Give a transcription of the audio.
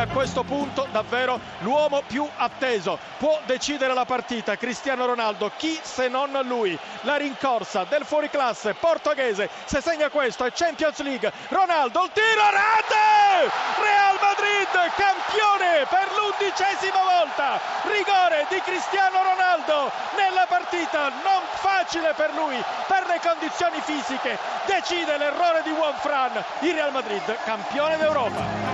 a questo punto davvero l'uomo più atteso. Può decidere la partita Cristiano Ronaldo, chi se non lui. La rincorsa del fuoriclasse portoghese, se segna questo è Champions League. Ronaldo, il tiro, rate! Real Madrid, campione per l'undicesima volta. Rigore di Cristiano Ronaldo nella partita, non facile per lui, per le condizioni fisiche. Decide l'errore di Juan Fran, il Real Madrid campione d'Europa.